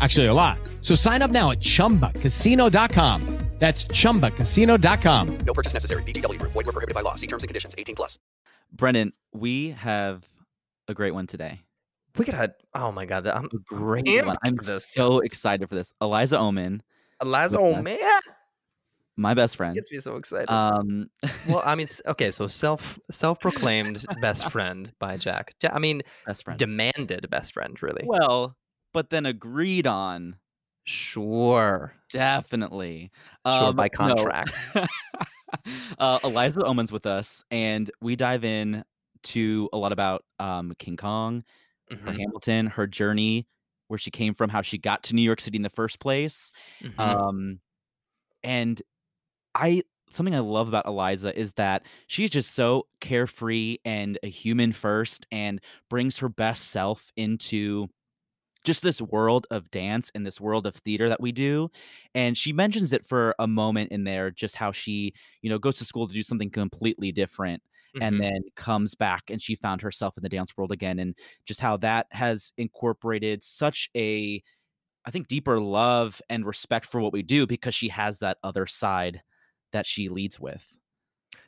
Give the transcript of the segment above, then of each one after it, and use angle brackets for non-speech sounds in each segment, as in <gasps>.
Actually, a lot. So sign up now at chumbacasino.com. That's chumbacasino.com. No purchase necessary. VGW Group. Void were prohibited by law. See terms and conditions. 18 plus. Brendan, we have a great one today. We could have. Oh my god, I'm A great amped one. I'm this, so excited for this. Eliza Ohman, Eliza. with Oh my best friend. gets me so excited. Um, well, I mean, <laughs> okay, so self self proclaimed best friend by Jack. I mean, best friend. demanded best friend, really. well, but then agreed on. Sure, Definitely. sure Um, by no. contract. <laughs> uh, Eliza Ohman's with us, and we dive in to a lot about um, King Kong, her Mhm, Hamilton, her journey, where she came from, how she got to New York City in the first place. mhm. Um, and I something I love about Eliza is that she's just so carefree and a human first and brings her best self into just this world of dance and this world of theater that we do. And she mentions it for a moment in there, just how she, you know, goes to school to do something completely different and Mhm. then comes back and she found herself in the dance world again and just how that has incorporated such a I think deeper love and respect for what we do because she has that other side that she leads with.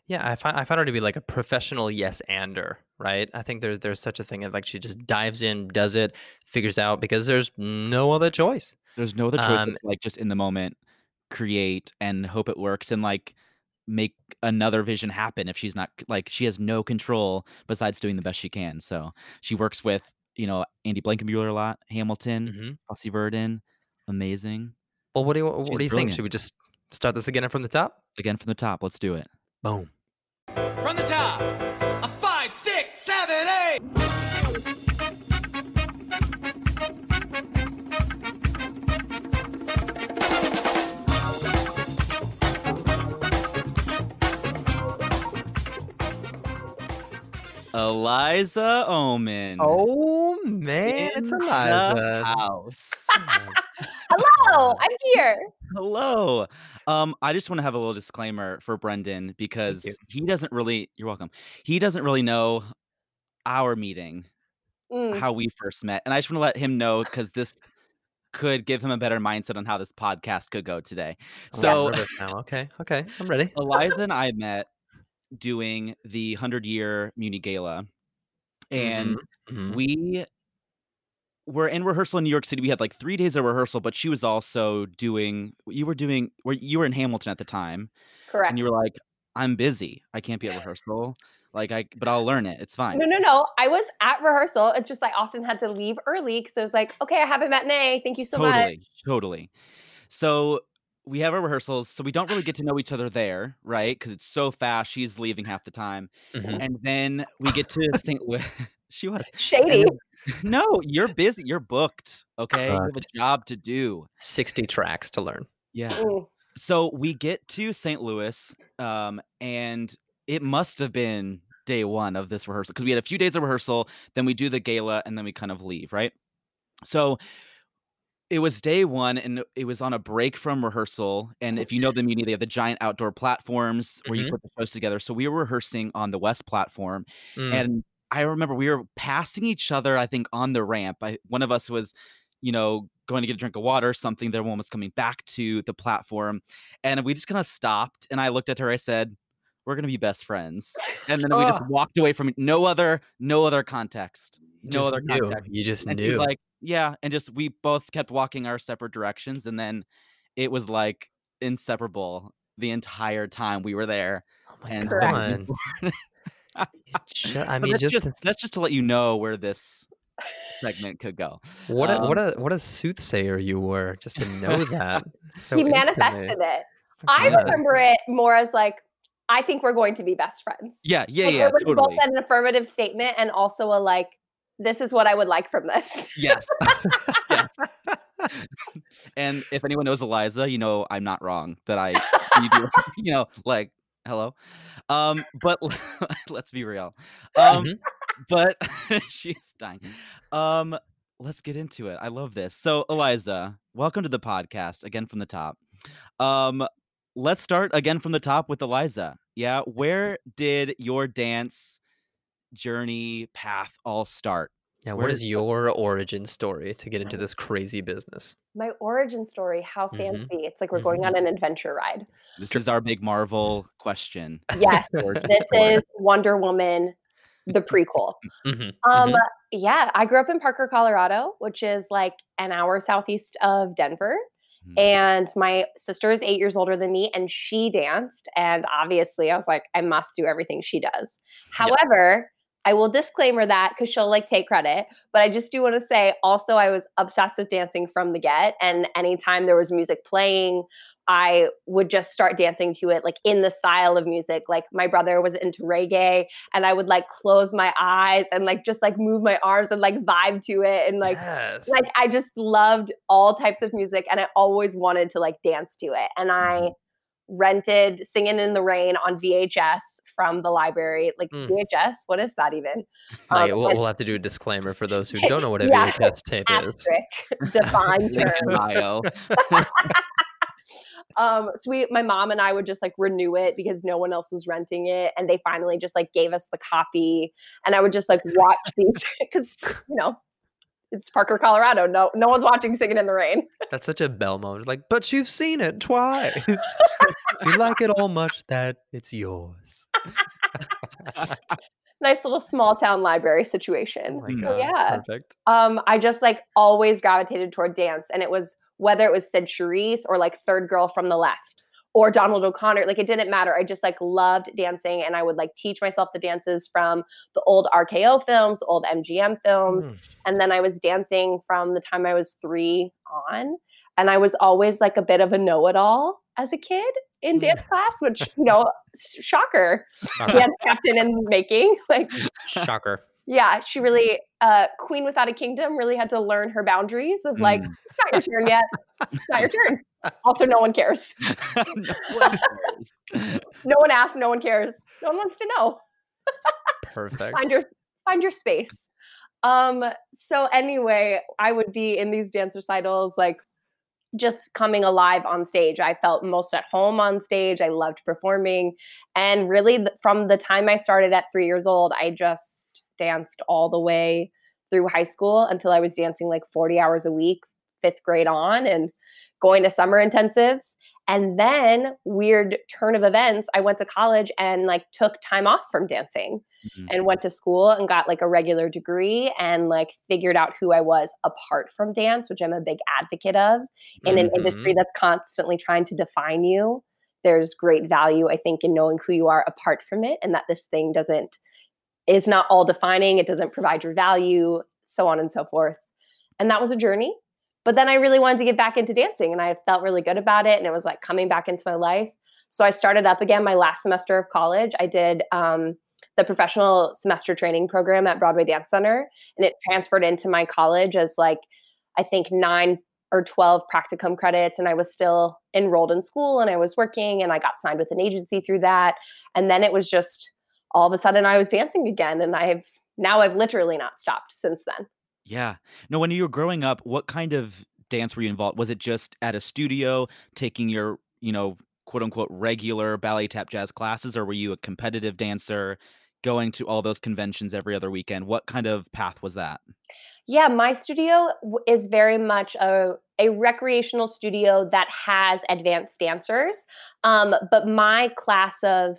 Yeah, I find I find her to be like a professional yes ander, right? I think there's there's such a thing as like she just dives in, does it, figures out because there's no other choice. There's no other choice Um, like just in the moment create and hope it works and like make another vision happen if she's not like she has no control besides doing the best she can. So she works with, you know, Andy Blankenbuehler a lot, Hamilton, Mhm. Fosse Verdon, amazing. Well, what do you what She's do you think? Should we just start this again from the top? Again from the top, let's do it. Boom. From the top, a five, six, seven, eight. Eliza Ohman. Oh man, it's in the Eliza. house. <laughs> Hello, I'm <laughs> here. Hello. Um, I just want to have a little disclaimer for Brendan because he doesn't really, you're welcome. He doesn't really know our meeting, Mm, how we first met. And I just want to let him know because this could give him a better mindset on how this podcast could go today. So, nervous. Okay, okay, I'm ready. Eliza and I met doing the 100 year Muny Gala. And Mhm. we were in rehearsal in New York City. We had like three days of rehearsal, but she was also doing, you were doing, where you were in Hamilton at the time. correct. and you were like, "I'm busy. I can't be at rehearsal. Like I, but I'll learn it. It's fine." no, no, no. I was at rehearsal. It's just I often had to leave early because I was like, okay, I have a matinee. Thank you so much. totally, totally. So we have our rehearsals, so we don't really get to know each other there, right? Because it's so fast. She's leaving half the time, Mhm. and then we get to St. Louis. <laughs> she was. and Shady. then- no, you're busy. You're booked. Okay, you have a job to do. 60 tracks to learn. Yeah. So we get to St. Louis, um, and it must have been day one of this rehearsal because we had a few days of rehearsal, then we do the gala, and then we kind of leave, right? So it was day one, and it was on a break from rehearsal. And if you know the meeting, they have the giant outdoor platforms where you Mhm. put the shows together. So we were rehearsing on the west platform, Mm. and I remember we were passing each other. I think on the ramp. I, one of us was, you know, going to get a drink of water or something. The other one was coming back to the platform, and we just kind of stopped. And I looked at her. I said, "We're gonna be best friends." And then we just walked away from it. No other, no other context. No just other knew. context. You just And knew. like, "Yeah," and just we both kept walking our separate directions, and then it was like inseparable the entire time we were there. Oh my And <laughs> I mean, that's just, just that's just to let you know where this segment could go. what a what um, a what a soothsayer you were just to know that. <laughs> So he instantly. manifested it. I Yeah. remember it more as like, I think we're going to be best friends. Yeah, yeah, Like, yeah, it was totally. both an affirmative statement and also a like, this is what I would like from this. Yes. <laughs> yes. <laughs> and if anyone knows Eliza, you know I'm not wrong. That I you do you know like hello. Um but <laughs> let's be real. Um Mhm. but <laughs> she's dying. Um let's get into it. I love this. So Eliza, welcome to the podcast again from the top. Um let's start again from the top with Eliza. Yeah, where did your dance journey path all start? Yeah, Where what does is it- your origin story to get into this crazy business? My origin story, how Mhm. fancy. It's like we're going on an adventure ride. This is our big Marvel question. Yes, <laughs> this story. is Wonder Woman, the prequel. Mhm, Um, mhm. yeah, I grew up in Parker, Colorado, which is like an hour southeast of Denver. And my sister is eight years older than me, and she danced. And obviously, I was like, I must do everything she does. Yeah. However, I will disclaimer that because she'll like take credit. But I just do want to say also, I was obsessed with dancing from the get. And anytime there was music playing, I would just start dancing to it, like in the style of music. Like my brother was into reggae, and I would like close my eyes and like just like move my arms and like vibe to it. And like, yes. like I just loved all types of music and I always wanted to like dance to it. And I mm-hmm. Rented Singing in the Rain on VHS from the library. Like Mm. VHS, what is that even? Like, Um, we'll, and we'll have to do a disclaimer for those who <laughs> don't know what a Yeah. VHS tape is. asterisk, <laughs> defined Link term. bio. <laughs> Um, so we, my mom and I would just like renew it because no one else was renting it, and they finally just like gave us the copy, and I would just like watch these because you know it's Parker, Colorado. No, no one's watching Singing in the Rain. <laughs> That's such a bell moment. Like, but you've seen it twice. if <laughs> you like it all much, that it's yours. <laughs> Nice little small town library situation. Oh so yeah, Perfect. um, I just like always gravitated toward dance, and it was whether it was Cyd Charisse or like Third Girl from the Left or Donald O'Connor. Like it didn't matter. I just like loved dancing, and I would like teach myself the dances from the old RKO films, old MGM films, Mm. and then I was dancing from the time I was three on, and I was always like a bit of a know-it-all as a kid in Mm. dance class, which you know, shocker, Shocker. dance captain in making, <laughs> like Shocker. yeah, she really uh Queen Without a Kingdom really had to learn her boundaries of like, Mm. it's not your turn yet. It's not your turn. Also, no one cares. <laughs> No one cares. <laughs> No one asks, no one cares. No one wants to know. Perfect. Find your find your space. Um, so anyway, I would be in these dance recitals, like just coming alive on stage. I felt most at home on stage. I loved performing. And really, th- from the time I started at three years old, I just danced all the way through high school until I was dancing like 40 hours a week, fifth grade on, and going to summer intensives. And then, weird turn of events, I went to college and like took time off from dancing Mhm. and went to school and got like a regular degree and like figured out who I was apart from dance, which I'm a big advocate of in an industry that's constantly trying to define you. There's great value, I think, in knowing who you are apart from it and that this thing doesn't is not all defining, it doesn't provide your value, so on and so forth. And that was a journey. But then I really wanted to get back into dancing and I felt really good about it and it was like coming back into my life. So I started up again my last semester of college. I did um, the professional semester training program at Broadway Dance Center, and it transferred into my college as like I think nine or 12 practicum credits. And I was still enrolled in school and I was working and I got signed with an agency through that. And then it was just all of a sudden I was dancing again. And I've now I've literally not stopped since then. Yeah. No, when you were growing up, what kind of dance were you involved? Was it just at a studio taking your, you know, quote unquote regular ballet tap jazz classes, or were you a competitive dancer going to all those conventions every other weekend? What kind of path was that? Yeah, my studio is very much a a recreational studio that has advanced dancers. Um, but my class of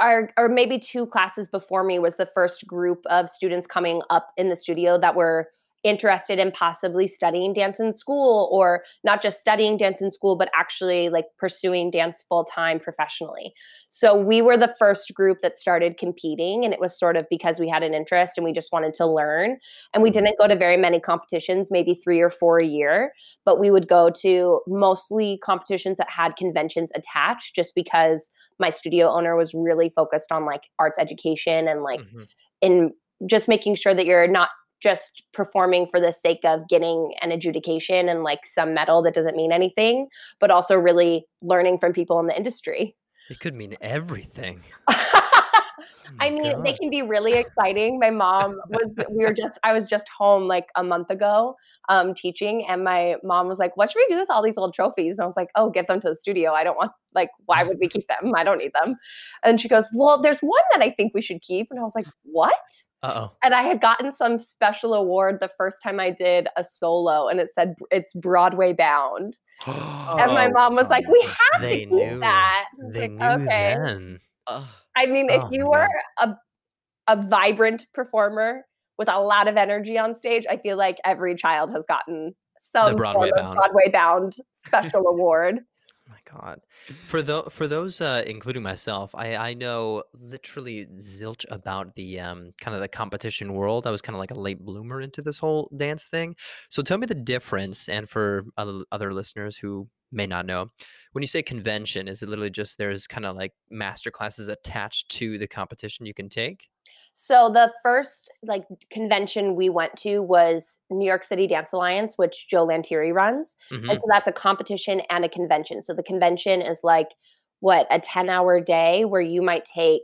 or or maybe two classes before me was the first group of students coming up in the studio that were interested in possibly studying dance in school or not just studying dance in school but actually like pursuing dance full time professionally. So we were the first group that started competing and it was sort of because we had an interest and we just wanted to learn. And we didn't go to very many competitions maybe 3 or 4 a year but we would go to mostly competitions that had conventions attached just because my studio owner was really focused on like arts education and like Mhm. in just making sure that you're not just performing for the sake of getting an adjudication and like some medal that doesn't mean anything, but also really learning from people in the industry. It could mean everything. <laughs> I my mean, they can be really exciting. My mom was we were just I was just home like a month ago um teaching and my mom was like, "What should we do with all these old trophies?" And I was like, "Oh, give them to the studio. I don't want like why would we keep them? I don't need them." And she goes, "Well, there's one that I think we should keep." And I was like, "What?" Uh and I had gotten some special award the first time I did a solo, and it said it's Broadway bound. oh. <gasps> And my Oh, mom was oh like, "We have They to keep knew. that." I They like, knew "Okay." then. Ugh. I mean, if Oh you my were a a vibrant performer with a lot of energy on stage, I feel like every child has gotten some Broadway sort of bound. Broadway bound special <laughs> award. God for tho- for those uh including myself i i know literally zilch about the um kind of the competition world. I was kind of like a late bloomer into this whole dance thing. So tell me the difference and for other, other listeners who may not know when you say convention is it literally just there's kind of like master classes attached to the competition you can take So the first like convention we went to was New York City Dance Alliance, which Joe Lanteri runs. Mhm. And so that's a competition and a convention. So the convention is like what a 10 hour day where you might take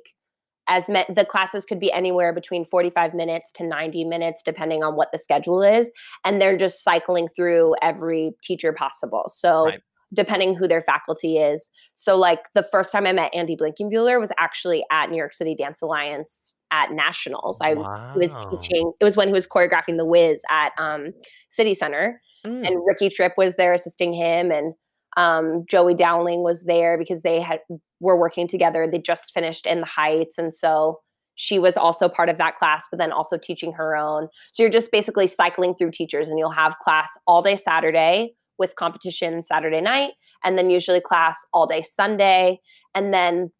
as me- the classes could be anywhere between 45 minutes to 90 minutes depending on what the schedule is and they're just cycling through every teacher possible so Right. depending who their faculty is so like the first time i met andy blankenbuehler was actually at new york city dance alliance at nationals i was he was teaching it was when he was choreographing the whiz at um, city center Mm. and Ricky Tripp was there assisting him, and um, Joey Dowling was there because they had were working together. They just finished in the Heights, and so she was also part of that class, but then also teaching her own. So you're just basically cycling through teachers, and you'll have class all day Saturday with competition Saturday night, and then usually class all day Sunday, and then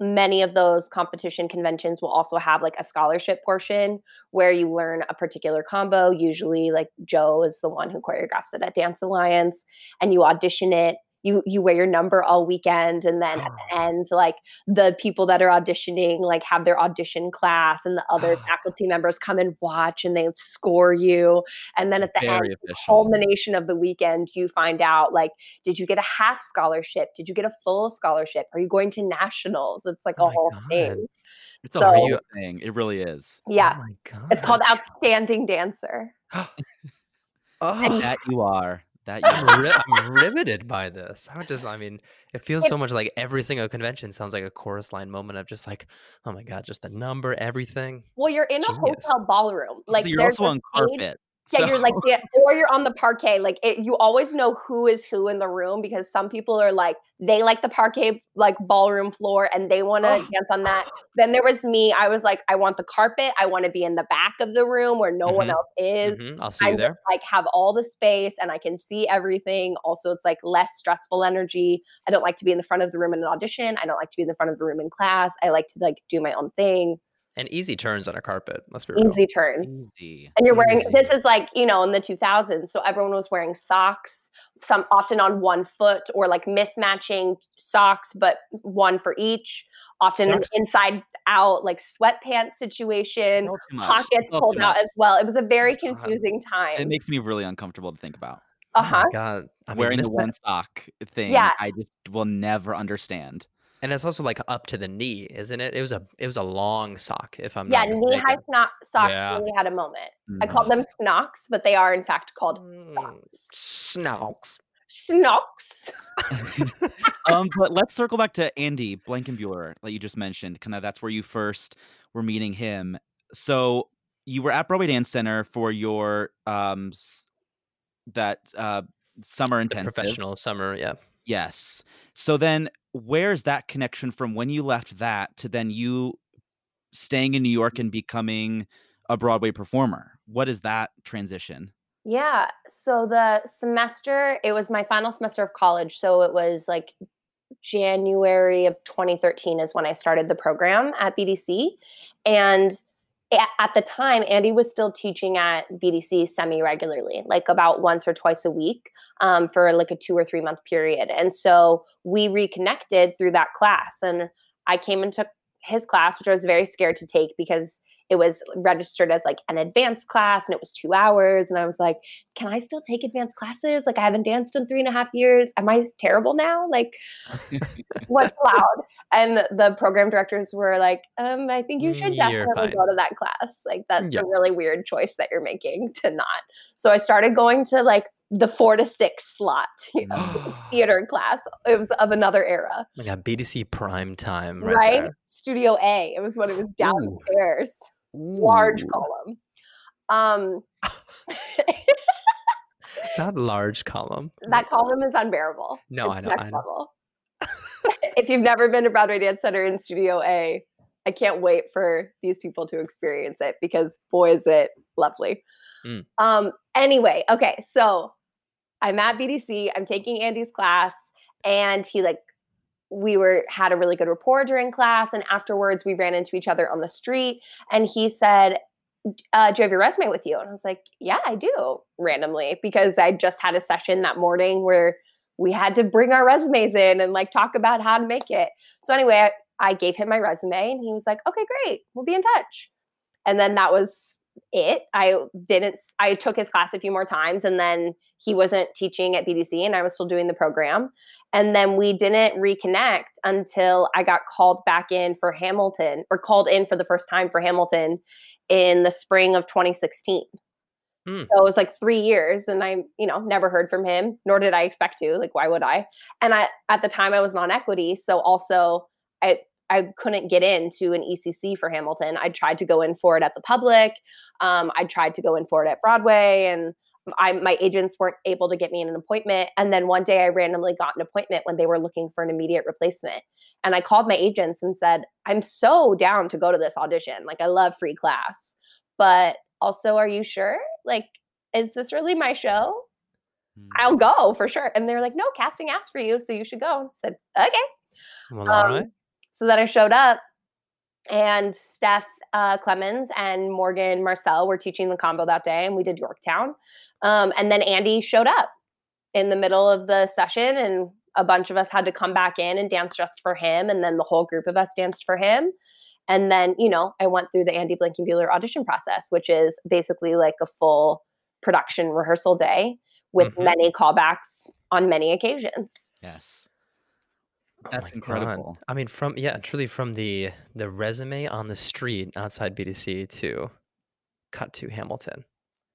many of those competition conventions will also have like a scholarship portion where you learn a particular combo. Usually, like Joe is the one who choreographs it at Dance Alliance, and you audition it. You you wear your number all weekend, and then at the oh. end, like the people that are auditioning, like have their audition class, and the other <sighs> faculty members come and watch, and they score you. And then at the end, the culmination of the weekend, you find out like, did you get a half scholarship? Did you get a full scholarship? Are you going to nationals? It's like Oh a whole God. thing. It's a So- whole thing. It really is. Oh yeah. oh my It's called Outstanding Dancer. <gasps> oh, That you are. That I'm, ri- I'm riveted by this. I just, I mean, it feels so much like every single convention sounds like a chorus line moment of just like, oh my god, just the number, everything. Well, you're in a hotel ballroom. Like so you're there's also on carpet. Yeah, so- you're like, yeah, or you're on the parquet. Like it, you always know who is who in the room because some people are like they like the parquet like ballroom floor and they want to Oh. dance on that. Then there was me. I was like, I want the carpet. I want to be in the back of the room where no one Mhm. else is. Mhm, I'll see I you just, there. like have all the space and I can see everything. Also, it's like less stressful energy. I don't like to be in the front of the room in an audition. I don't like to be in the front of the room in class. I like to like do my own thing. And easy turns on a carpet. Let's be real. Easy turns. Easy. And you're wearing Easy. this is like, you know, in the 2000s. So everyone was wearing socks, some often on one foot or like mismatching socks, but one for each, often an inside out, like sweatpants situation, All too much. pockets pulled out as well. It was a very God. confusing time. It makes me really uncomfortable to think about. Oh uh huh. my god. I mean, Wearing the one sock thing, Yeah. I just will never understand. And it's also like up to the knee, isn't it? It was a it was a long sock, if I'm not Yeah, not knee high mistaken. snock socks Yeah. really had a moment. I called them snocks, but they are in fact called Mm, socks. Snocks. Snocks. <laughs> <laughs> um, but let's circle back to Andy Blankenbuehler, that you just mentioned. Kind of that's where you first were meeting him. So you were at Broadway Dance Center for your um that uh summer The intensive. professional summer, yeah. Yes. So then where's that connection from when you left that to then you staying in New York and becoming a Broadway performer. What is that transition? Yeah. So the semester, it was my final semester of college. So it was like January of 2013 is when I started the program at BDC. And at the time, Andy was still teaching at BDC semi regularly, like about once or twice a week um, for like a two or three month period. And so we reconnected through that class. And I came and took his class, which I was very scared to take because it was registered as like an advanced class and it was two hours. And I was like, can I still take advanced classes? Like, I haven't danced in three and a half years. Am I terrible now? Like, <laughs> what's allowed? And the program directors were like, um, I think you should You're definitely fine. go to that class. Like, that's Yeah. a really weird choice that you're making to not. So I started going to like the four to six slot you <laughs> know, <gasps> theater class. It was of another era, I got BDC prime time right? right. Studio A. It was when it was downstairs, large Ooh. column. Um, <laughs> Not large column. that column is unbearable. No, It's I know, next I know. level. if you've never been to Broadway Dance Center in Studio A, I can't wait for these people to experience it because boy is it lovely. Mm. Um anyway, okay, so I'm at BDC, I'm taking Andy's class and he like we were had a really good rapport during class and afterwards we ran into each other on the street and he said uh, do you have your resume with you? And I was like, yeah, I do, randomly, because I just had a session that morning where we had to bring our resumes in and like talk about how to make it. So anyway, I, I gave him my resume and he was like, okay, great, we'll be in touch. And then that was it. I didn't, I took his class a few more times and then he wasn't teaching at BDC and I was still doing the program. And then we didn't reconnect until I got called back in for Hamilton or called in for the first time for Hamilton in the spring of 2016. Hmm. So it was like three years, and I, you know, never heard from him, nor did I expect to. Like, why would I? And I, at the time, I was non-equity, so also I, I couldn't get into an ECC for Hamilton. I tried to go in for it at the public. Um, I tried to go in for it at Broadway, and I, my agents weren't able to get me an appointment. And then one day, I randomly got an appointment when they were looking for an immediate replacement. And I called my agents and said, I'm so down to go to this audition. Like, I love free class. But also, are you sure? Like, is this really my show? Hmm. I'll go for sure. And they're like, no, casting asked for you. So you should go. I said, okay. Well, all Um, right. So then I showed up, and Steph uh, Klemons and Morgan Marcell were teaching the combo that day, and we did Yorktown. Um, and then Andy showed up in the middle of the session, and a bunch of us had to come back in and dance just for him. And then the whole group of us danced for him. And then, you know, I went through the Andy Blankenbuehler audition process, which is basically like a full production rehearsal day with Mhm. many callbacks on many occasions. Yes. Oh That's my God. incredible. I mean, from yeah, truly from the the resume on the street outside BDC to cut to Hamilton.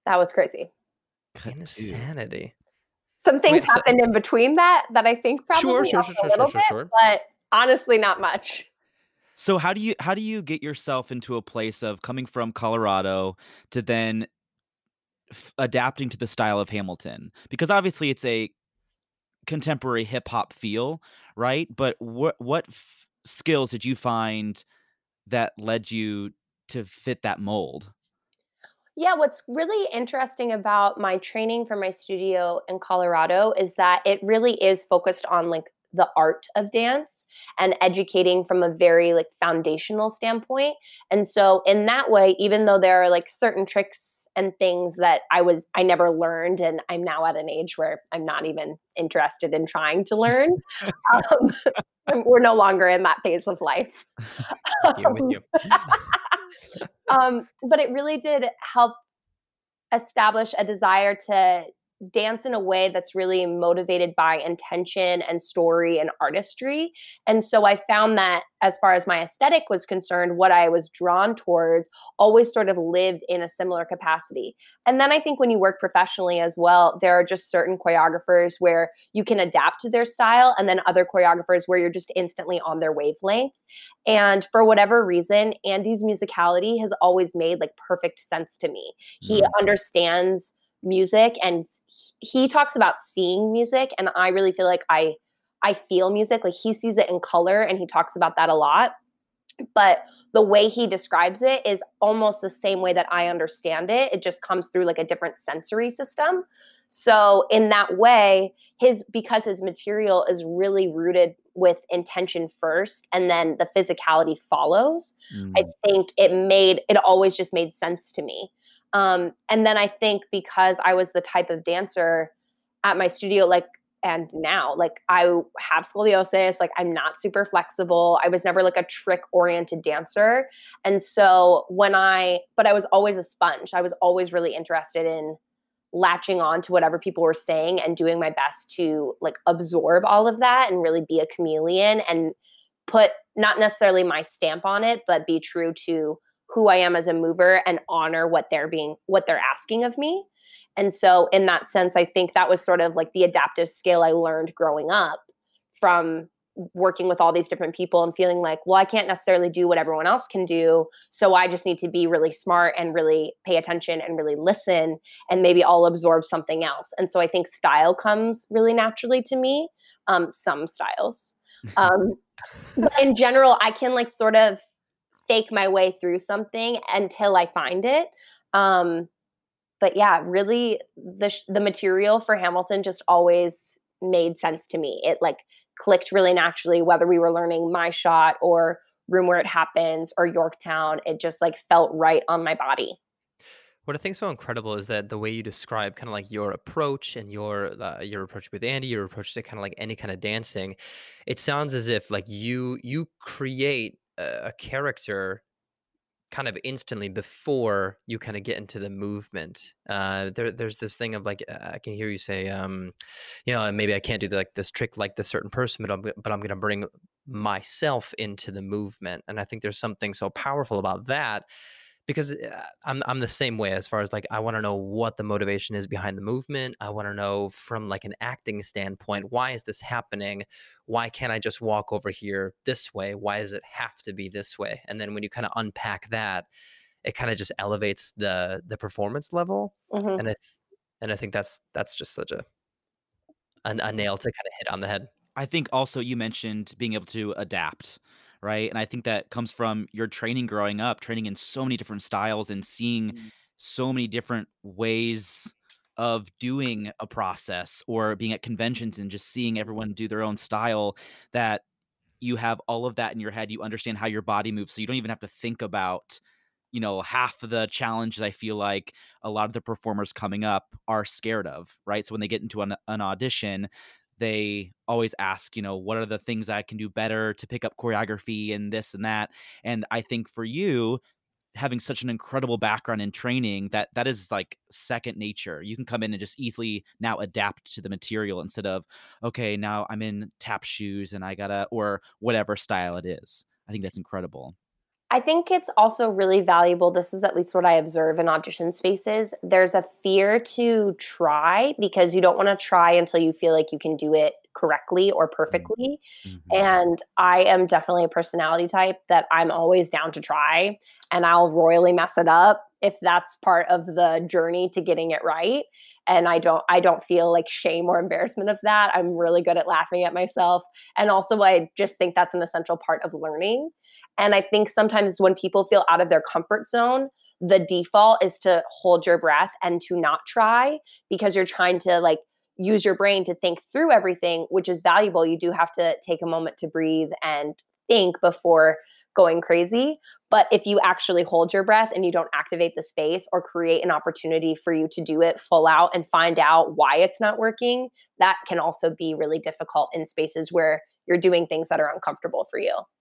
That was crazy. Insanity. Some things Wait, so- happened in between that that I think probably Sure, sure, helped sure, a sure, little sure, bit, sure. but honestly, not much. So how do you how do you get yourself into a place of coming from Colorado to then f- adapting to the style of Hamilton? Because obviously it's a contemporary hip hop feel, right? But what what f- skills did you find that led you to fit that mold? Yeah, what's really interesting about my training for my studio in Colorado is that it really is focused on like the art of dance and educating from a very like foundational standpoint. And so in that way, even though there are like certain tricks and things that I was I never learned and I'm now at an age where I'm not even interested in trying to learn. <laughs> um, we're no longer in that phase of life. With you, with <laughs> you. um, but it really did help establish a desire to dance in a way that's really motivated by intention and story and artistry. And so I found that as far as my aesthetic was concerned, what I was drawn towards always sort of lived in a similar capacity. And then I think when you work professionally as well, there are just certain choreographers where you can adapt to their style, and then other choreographers where you're just instantly on their wavelength. And for whatever reason, Andy's musicality has always made like perfect sense to me. He Mm. understands music and he talks about seeing music and I really feel like I I feel music like he sees it in color and he talks about that a lot. but the way he describes it is almost the same way that I understand it. It just comes through like a different sensory system. So in that way, his because his material is really rooted with intention first and then the physicality follows. Mm. I think it made it always just made sense to me. Um, and then I think because I was the type of dancer at my studio, like and now like i have scoliosis like i'm not super flexible. I was never like a trick oriented dancer. And so when i but i was always a sponge. I was always really interested in latching on to whatever people were saying and doing my best to like absorb all of that and really be a chameleon and put not necessarily my stamp on it but be true to who i am as a mover and honor what they're being what they're asking of me and so, in that sense, I think that was sort of like the adaptive skill I learned growing up from working with all these different people and feeling like, well, I can't necessarily do what everyone else can do. So I just need to be really smart and really pay attention and really listen, and maybe I'll absorb something else. And so I think style comes really naturally to me, um, some styles. <laughs> Um, but in general, I can like sort of fake my way through something until I find it. Um, but yeah, really the the material for Hamilton just always made sense to me. It like clicked really naturally whether we were learning my shot or room where it happens or Yorktown, it just like felt right on my body. What I think so incredible is that the way you describe kind of like your approach and your uh, your approach with Andy, your approach to kind of like any kind of dancing, it sounds as if like you you create a, character kind of instantly before you kind of get into the movement. Uh, there, there's this thing of like uh, I can hear you say, um, you know, maybe I can't do the, like this trick like this certain person, but I'm but I'm to bring myself into the movement, and I think there's something so powerful about that because uh, I'm I'm the same way as far as like I want to know what the motivation is behind the movement. I want to know from like an acting standpoint, why is this happening? Why can't I just walk over here this way? Why does it have to be this way? And then when you kind of unpack that, it kind of just elevates the the performance level. Mm-hmm. And it's and I think that's that's just such a a, a nail to kind of hit on the head. I think also you mentioned being able to adapt right? And I think that comes from your training growing up, training in so many different styles and seeing mm. so many different ways of doing a process or being at conventions and just seeing everyone do their own style that you have all of that in your head you understand how your body moves so you don't even have to think about you know half of the challenges i feel like a lot of the performers coming up are scared of right so when they get into an, an audition they always ask, you know, what are the things I can do better to pick up choreography and this and that. And I think for you, having such an incredible background in training that that is like second nature. You can come in and just easily now adapt to the material instead of okay now i'm in tap shoes and i gotta or whatever style it is. I think that's incredible I think it's also really valuable. This is at least what I observe in audition spaces. There's a fear to try because you don't want to try until you feel like you can do it correctly or mm-hmm. perfectly. Mm-hmm. And I am definitely a personality type that I'm always down to try and I'll royally mess it up if that's part of the journey to getting it right. And I don't I don't feel like shame or embarrassment of that. I'm really good at laughing at myself. And also I just think that's an essential part of learning. And I think sometimes when people feel out of their comfort zone, the default is to hold your breath and to not try because you're trying to like use your brain to think through everything, which is valuable. You do have to take a moment to breathe and think before going crazy. But if you actually hold your breath and you don't activate the space or create an opportunity for you to do it full out and find out why it's not working, that can also be really difficult in spaces where you're doing things that are uncomfortable for you.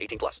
18 plus.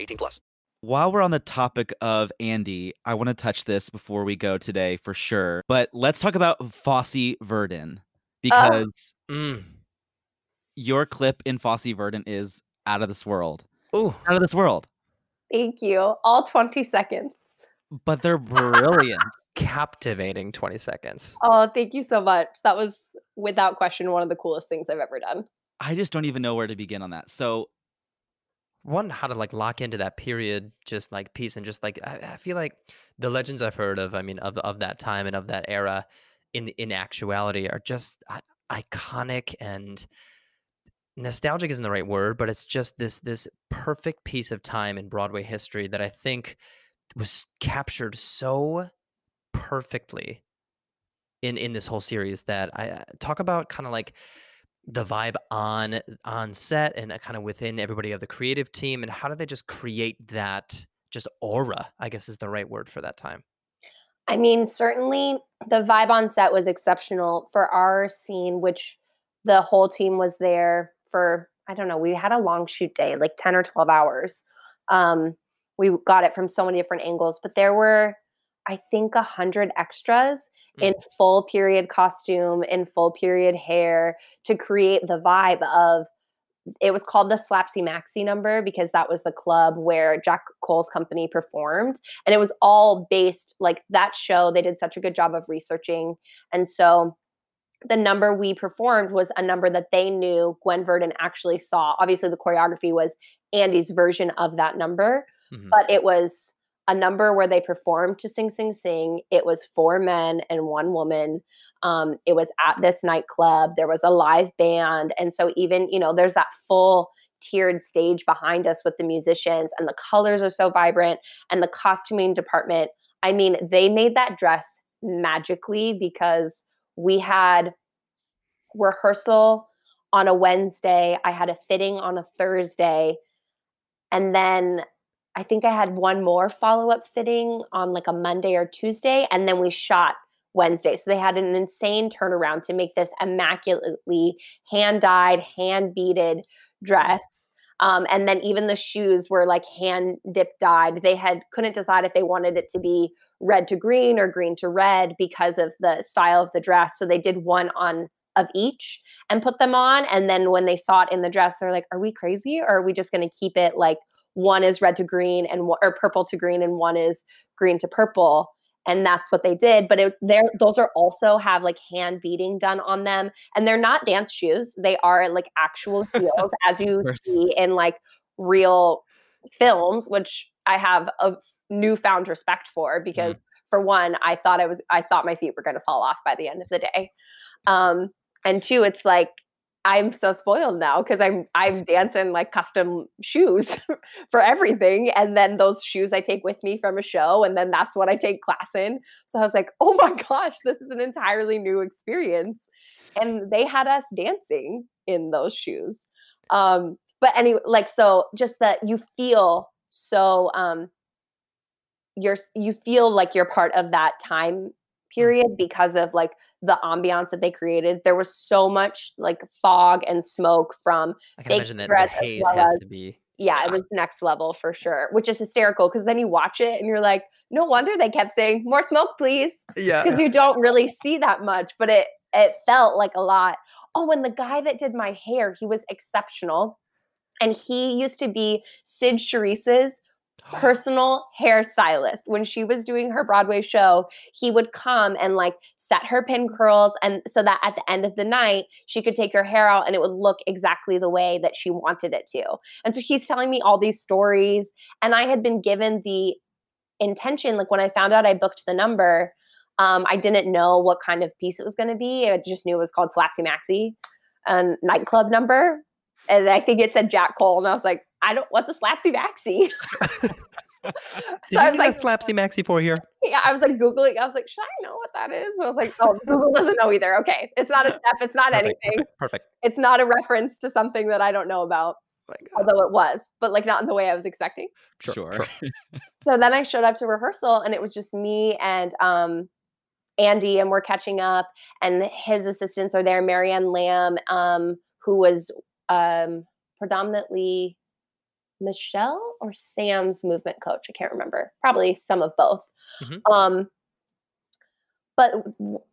18 plus. While we're on the topic of Andy, I want to touch this before we go today for sure. But let's talk about Fosse Verdon because Mm. your clip in Fosse Verdon is out of this world. Ooh. Out of this world. Thank you. All 20 seconds. But they're brilliant. <laughs> Captivating 20 seconds. Oh, thank you so much. That was without question one of the coolest things I've ever done. I just don't even know where to begin on that. So One, how to like lock into that period, just like piece, and just like I, I feel like the legends I've heard of, I mean, of of that time and of that era, in in actuality, are just iconic and nostalgic isn't the right word, but it's just this this perfect piece of time in Broadway history that I think was captured so perfectly in in this whole series that I talk about kind of like the vibe on on set and kind of within everybody of the creative team and how do they just create that just aura i guess is the right word for that time I mean, certainly the vibe on set was exceptional for our scene, which the whole team was there for. I don't know. We had a long shoot day, like 10 or 12 hours. Um, we got it from so many different angles, but there were, I think, a hundred in full period costume, in full period hair to create the vibe of it was called the Slapsy Maxi number because that was the club where Jack Cole's company performed. And it was all based like that show. They did such a good job of researching. And so the number we performed was a number that they knew Gwen Verdon actually saw. Obviously, the choreography was Andy's version of that number, Mhm. but it was a number where they performed to Sing Sing Sing. It was four men and one woman. Um, it was at this nightclub. There was a live band. And so, even, you know, there's that full tiered stage behind us with the musicians, and the colors are so vibrant, and the costuming department. I mean, they made that dress magically because we had rehearsal on a Wednesday, I had a fitting on a Thursday, and then I think I had one more follow up fitting on like a Monday or Tuesday, and then we shot Wednesday. So they had an insane turnaround to make this immaculately hand dyed, hand beaded dress. Um, and then even the shoes were like hand dip dyed. They had couldn't decide if they wanted it to be red to green or green to red because of the style of the dress. So they did one on of each and put them on. And then when they saw it in the dress, they're like, "Are we crazy, or are we just going to keep it like one is red to green and or purple to green and one is green to purple?" And that's what they did. But it, they're those are also have like hand beading done on them, and they're not dance shoes. They are like actual <laughs> heels, as you see in like real films, which I have a newfound respect for because for one, I thought I was I thought my feet were going to fall off by the end of the day. Um, and two, it's like I'm so spoiled now because I'm I'm dancing like custom shoes <laughs> for everything, and then those shoes I take with me from a show, and then that's what I take class in. So I was like, oh my <laughs> gosh, this is an entirely new experience, and they had us dancing in those shoes. Um, but anyway, like so, just that you feel so um, you're you feel like you're part of that time Mm. period because of like the ambiance that they created. There was so much like fog and smoke from i can imagine that the haze well has as- to be yeah, it was next level for sure, which is hysterical because then you watch it and you're like, no wonder they kept saying more smoke, please, yeah because you don't really see that much, but it it felt like a lot. Oh, and the guy that did my hair, he was exceptional, and he used to be Cyd Charisse's personal hairstylist. When she was doing her Broadway show, he would come and like set her pin curls and so that at the end of the night she could take her hair out and it would look exactly the way that she wanted it to. And so he's telling me all these stories and I had been given the intention like when I found out I booked the number um, I didn't know what kind of piece it was going to be. I just knew it was called Slapsy Maxi, a nightclub number. And I think it said Jack Cole. And I was like, I don't. What's a slapsy maxi? <laughs> Did so you I was need like, that slapsy maxi for here? yeah, I was like googling. I was like, should I know what that is? I was like, oh, Google doesn't know either. Okay, it's not a <laughs> step. It's not Perfect, anything. Perfect. perfect. It's not a reference to something that I don't know about. My Although it was, but like not in the way I was expecting. Sure, Sure. sure. <laughs> so then I showed up to rehearsal and it was just me and um Andy and we're catching up and his assistants are there, Mary Ann Lamb, um, who was um predominantly Michelle or Sam's movement coach. I can't remember. Probably some of both. Mhm. Um but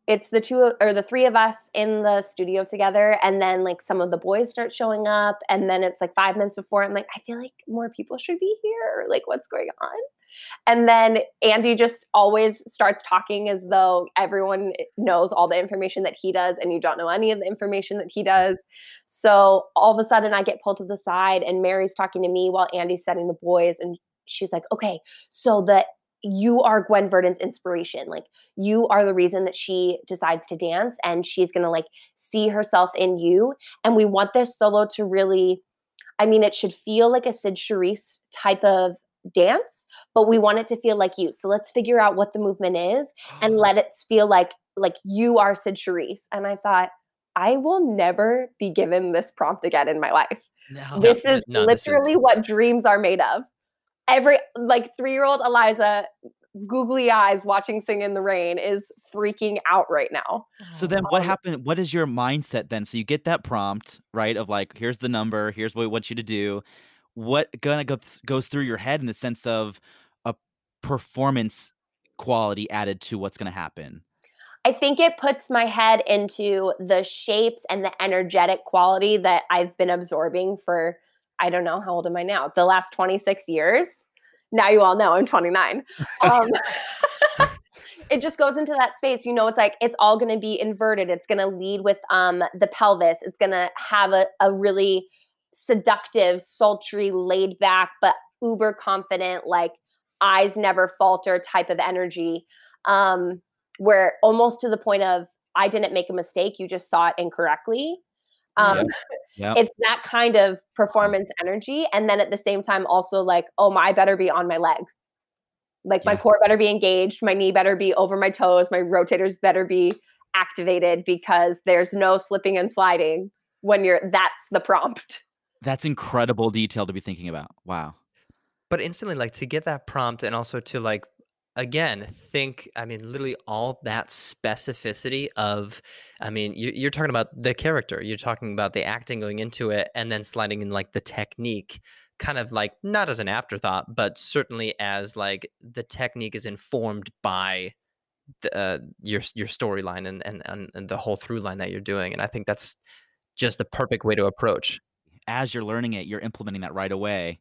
it's the two or the three of us in the studio together and then like some of the boys start showing up and then it's like five minutes before i'm like i feel like more people should be here like what's going on? And then andy just always starts talking as though everyone knows all the information that he does and you don't know any of the information that he does. So all of a sudden i get pulled to the side and mary's talking to me while andy's setting the boys and she's like okay so the you are Gwen Verdon's inspiration. Like you are the reason that she decides to dance and she's going to like see herself in you. And we want this solo to really, I mean, it should feel like a Cyd Charisse type of dance, but we want it to feel like you. So let's figure out what the movement is and <gasps> let it feel like like you are Cyd Charisse. And I thought, I will never be given this prompt again in my life. No. this no, is no, this literally what dreams are made of. Every like three year old Eliza, googly eyes watching Singin' in the Rain is freaking out right now. So then what Um, happened? What is your mindset then? So you get that prompt, right? Of like, here's the number, here's what we want you to do. What gonna go th- goes through your head in the sense of a performance quality added to what's gonna happen? I think it puts my head into the shapes and the energetic quality that I've been absorbing for, I don't know, how old am I now? The last 26 years. Now you all know I'm 29. Um, <laughs> <laughs> it just goes into that space. You know, it's like it's all going to be inverted. It's going to lead with um, the pelvis. It's going to have a, a really seductive, sultry, laid back, but uber confident, like eyes never falter type of energy. Um, where almost to the point of I didn't make a mistake, you just saw it incorrectly. Um, Yep. <laughs> It's that kind of performance energy, and then at the same time, also like, oh my, I better be on my leg. Like my Yeah. core better be engaged, my knee better be over my toes, my rotators better be activated because there's no slipping and sliding when you're. That's the prompt. That's incredible detail to be thinking about. Wow. but instantly like to get that prompt and also to like again think i mean literally all that specificity of i mean you, you're talking about the character you're talking about the acting going into it and then sliding in like the technique kind of like not as an afterthought but certainly as like the technique is informed by the, uh, your your storyline and, and and and the whole through line that you're doing and i think that's just the perfect way to approach As you're learning it, you're implementing that right away.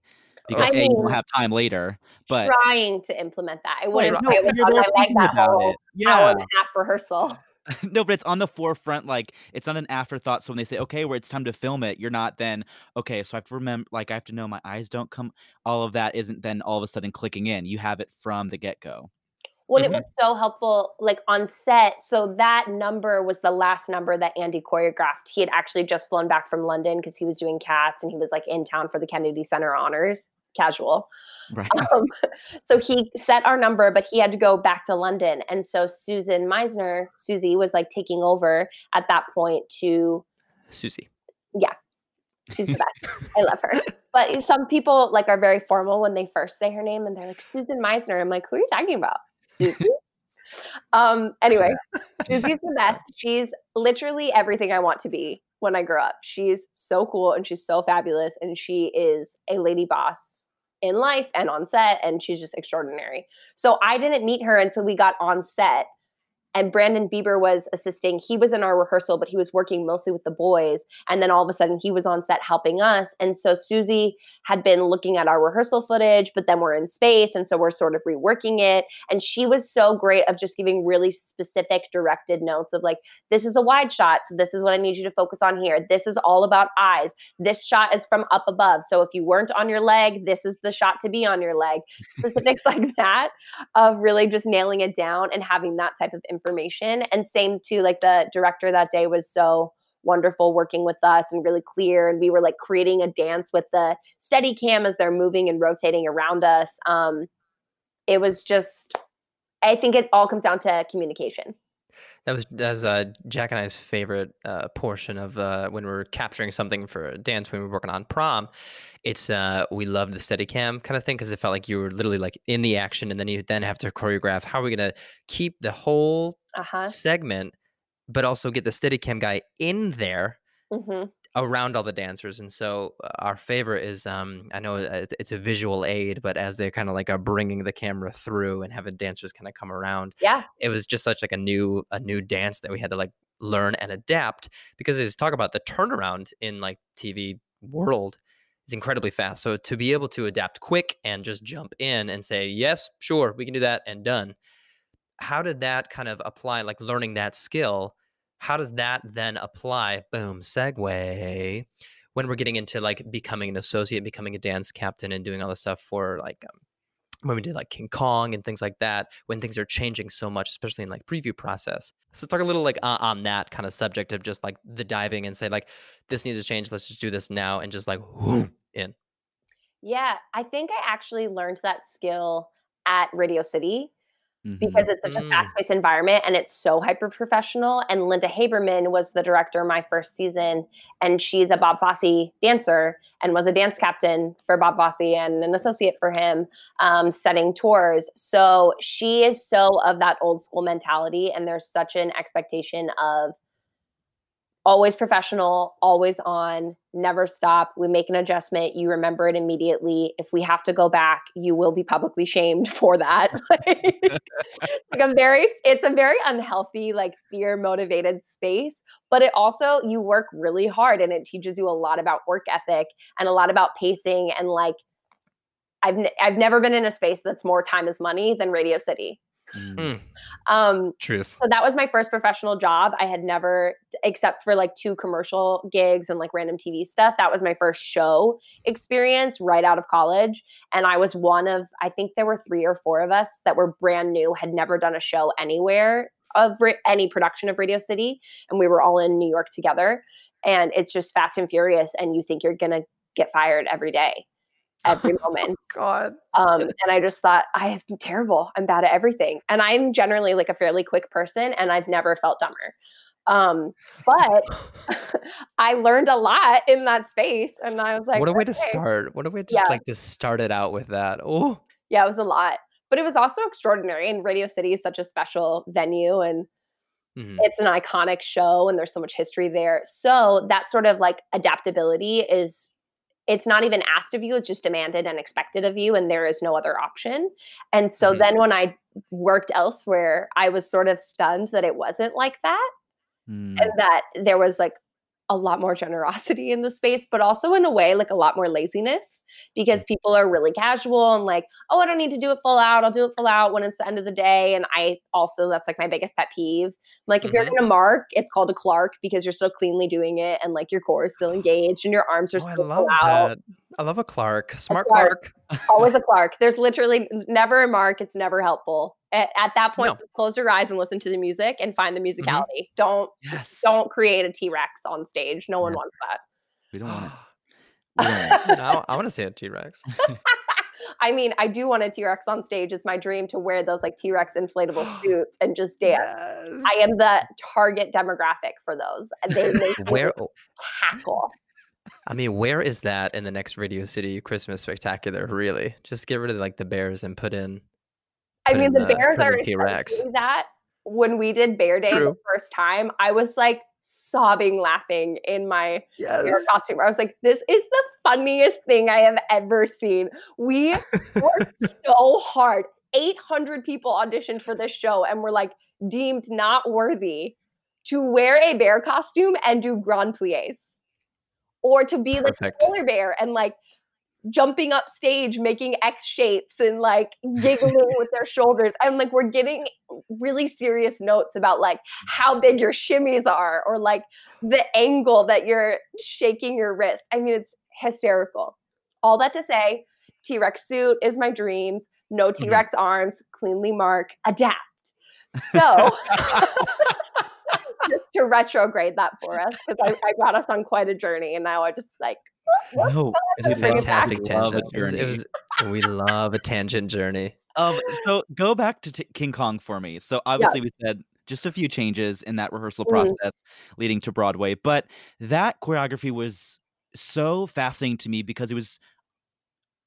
I Because A, you don't have time later. But trying to implement that. I wouldn't right. say it was you're on there my leg thinking that whole it. hour Yeah. and a half rehearsal. <laughs> no, but it's on the forefront. Like it's not an afterthought. So when they say, "Okay, where it's time to film it," you're not then, "Okay, so I have to remember." Like I have to know my eyes don't come. All of that isn't then all of a sudden clicking in. You have it from the get go. Well, it mm-hmm. was so helpful, like on set. So that number was the last number that Andy choreographed. He had actually just flown back from London because he was doing Cats and he was like in town for the Kennedy Center honors. Casual. Right. <laughs> Um, so he set our number, but he had to go back to London. And so Susan Meisner, Susie, was like taking over at that point to susie Yeah. She's the <laughs> best. I love her. But some people like are very formal when they first say her name and they're like Susan Meisner. I'm like, who are you talking about? Susie? <laughs> um, anyway, Susie's the best. She's literally everything I want to be when I grow up. She's so cool and she's so fabulous and she is a lady boss in life and on set and she's just extraordinary. So I didn't meet her until we got on set and Brandon Bieber was assisting. He was in our rehearsal, but he was working mostly with the boys. And then all of a sudden, he was on set helping us. And so Susie had been looking at our rehearsal footage, but then we're in space. And so we're sort of reworking it. And she was so great of just giving really specific, directed notes of like, this is a wide shot. So this is what I need you to focus on here. This is all about eyes. This shot is from up above. So if you weren't on your leg, this is the shot to be on your leg. <laughs> Specifics like that of really just nailing it down and having that type of information. And same too, like the director that day was so wonderful working with us and really clear. And we were like creating a dance with the steady cam as they're moving and rotating around us. Um, it was just, I think it all comes down to communication. That was that's uh, Jack and I's favorite uh, portion of uh, when we are capturing something for a dance when we were working on prom. It's uh, we loved the steady cam kind of thing because it felt like you were literally like in the action, and then you then have to choreograph. How are we gonna keep the whole Uh-huh. segment, but also get the steady cam guy in there hmm around all the dancers and so uh, our favorite is um i know it's, it's a visual aid but as they're kind of like are bringing the camera through and having dancers kind of come around Yeah. it was just such like a new a new dance that we had to like learn and adapt because as talk about the turnaround in like tv world is incredibly fast so to be able to adapt quick and just jump in and say yes sure we can do that and done how did that kind of apply like learning that skill how does that then apply? Boom segue. When we're getting into like becoming an associate becoming a dance captain and doing all this stuff for like um, when we did like king kong and things like that when things are changing so much especially in like preview process. So talk a little like uh, on that kind of subject of just like the diving and say like this needs to change let's just do this now and just like whoom, in. Yeah. I think I actually learned that skill at Radio City Mhm. because it's such a Mm. fast-paced environment and it's so hyper professional. And Linda Haberman was the director my first season, and she's a Bob Fosse dancer and was a dance captain for Bob Fosse and an associate for him, um, setting tours. So she is so of that old school mentality, and there's such an expectation of always professional, always on, never stop. We make an adjustment, you remember it immediately. If we have to go back, you will be publicly shamed for that. <laughs> like a very it's a very unhealthy like fear motivated space, but it also you work really hard and it teaches you a lot about work ethic and a lot about pacing and like I've n- I've never been in a space that's more time is money than Radio City. Mm. Um truth so that was my first professional job. I had never, except for like two commercial gigs and like random TV stuff, that was my first show experience right out of college. And I was one of, I think there were three or four of us that were brand new, had never done a show anywhere of any production of Radio City. And we were all in New York together. And it's just fast and furious. And you think you're going to get fired every day, every <laughs> moment. god Um, and I just thought, I have been terrible. I'm bad at everything. And I'm generally like a fairly quick person, and I've never felt dumber. Um, but <laughs> I learned a lot in that space. And I was like, what a way to start what a way to just Yeah. like just start it out with that oh Yeah, it was a lot. But it was also extraordinary. And Radio City is such a special venue and Mhm. it's an iconic show and there's so much history there. So that sort of like adaptability is it's not even asked of you, it's just demanded and expected of you and there is no other option. And so Mhm. then when I worked elsewhere, I was sort of stunned that it wasn't like that Mm. and that there was like a lot more generosity in the space, but also in a way like a lot more laziness because people are really casual and like, oh, I don't need to do it full out. I'll do it full out when it's the end of the day. And I also, that's like my biggest pet peeve. Like, if you're Mhm. going to mark, it's called a Clark because you're still cleanly doing it and like your core is still <sighs> engaged and your arms are Oh, I love out. that. I love a Clark. Smart Clark. Clark. Always <laughs> a Clark. There's literally never a mark. It's never helpful. At, at that point, No. just close your eyes and listen to the music and find the mm-hmm. musicality. Don't Yes. don't create a T-Rex on stage. No one Yeah. wants that. We don't want it. <sighs> We don't want it. now I want to see a T Rex. <laughs> I mean, I do want a T-Rex on stage. It's my dream to wear those like T-Rex inflatable <gasps> suits and just dance. I am the target demographic for those. They make Where? cackle. I mean, where is that in the next Radio City Christmas Spectacular? Really, just get rid of like the bears and put in. I mean, the Bears are T-Rex. that. When we did Bear Day the first time, I was like sobbing laughing in my Yes. bear costume. I was like, this is the funniest thing I have ever seen. We <laughs> worked so hard. 800 people auditioned for this show and were like deemed not worthy to wear a bear costume and do grand plies or to be like a polar bear and like jumping up stage making x shapes and like giggling <laughs> with their shoulders. And like we're getting really serious notes about like mm. how big your shimmies are or like the angle that you're shaking your wrist. I mean it's hysterical. All that to say t-rex suit is my dreams. No mm-hmm. t-rex arms. Cleanly mark. Adapt. So <laughs> <laughs> just to retrograde that for us because I, I brought us on quite a journey, and now I just like. Whoop, No, <laughs> It's a let's bring it back. fantastic tangent. It was, it was- we love a tangent journey. Um, so go back to t- King Kong for me. So obviously we said just a few changes in that rehearsal Mm. process leading to Broadway, but that choreography was so fascinating to me because it was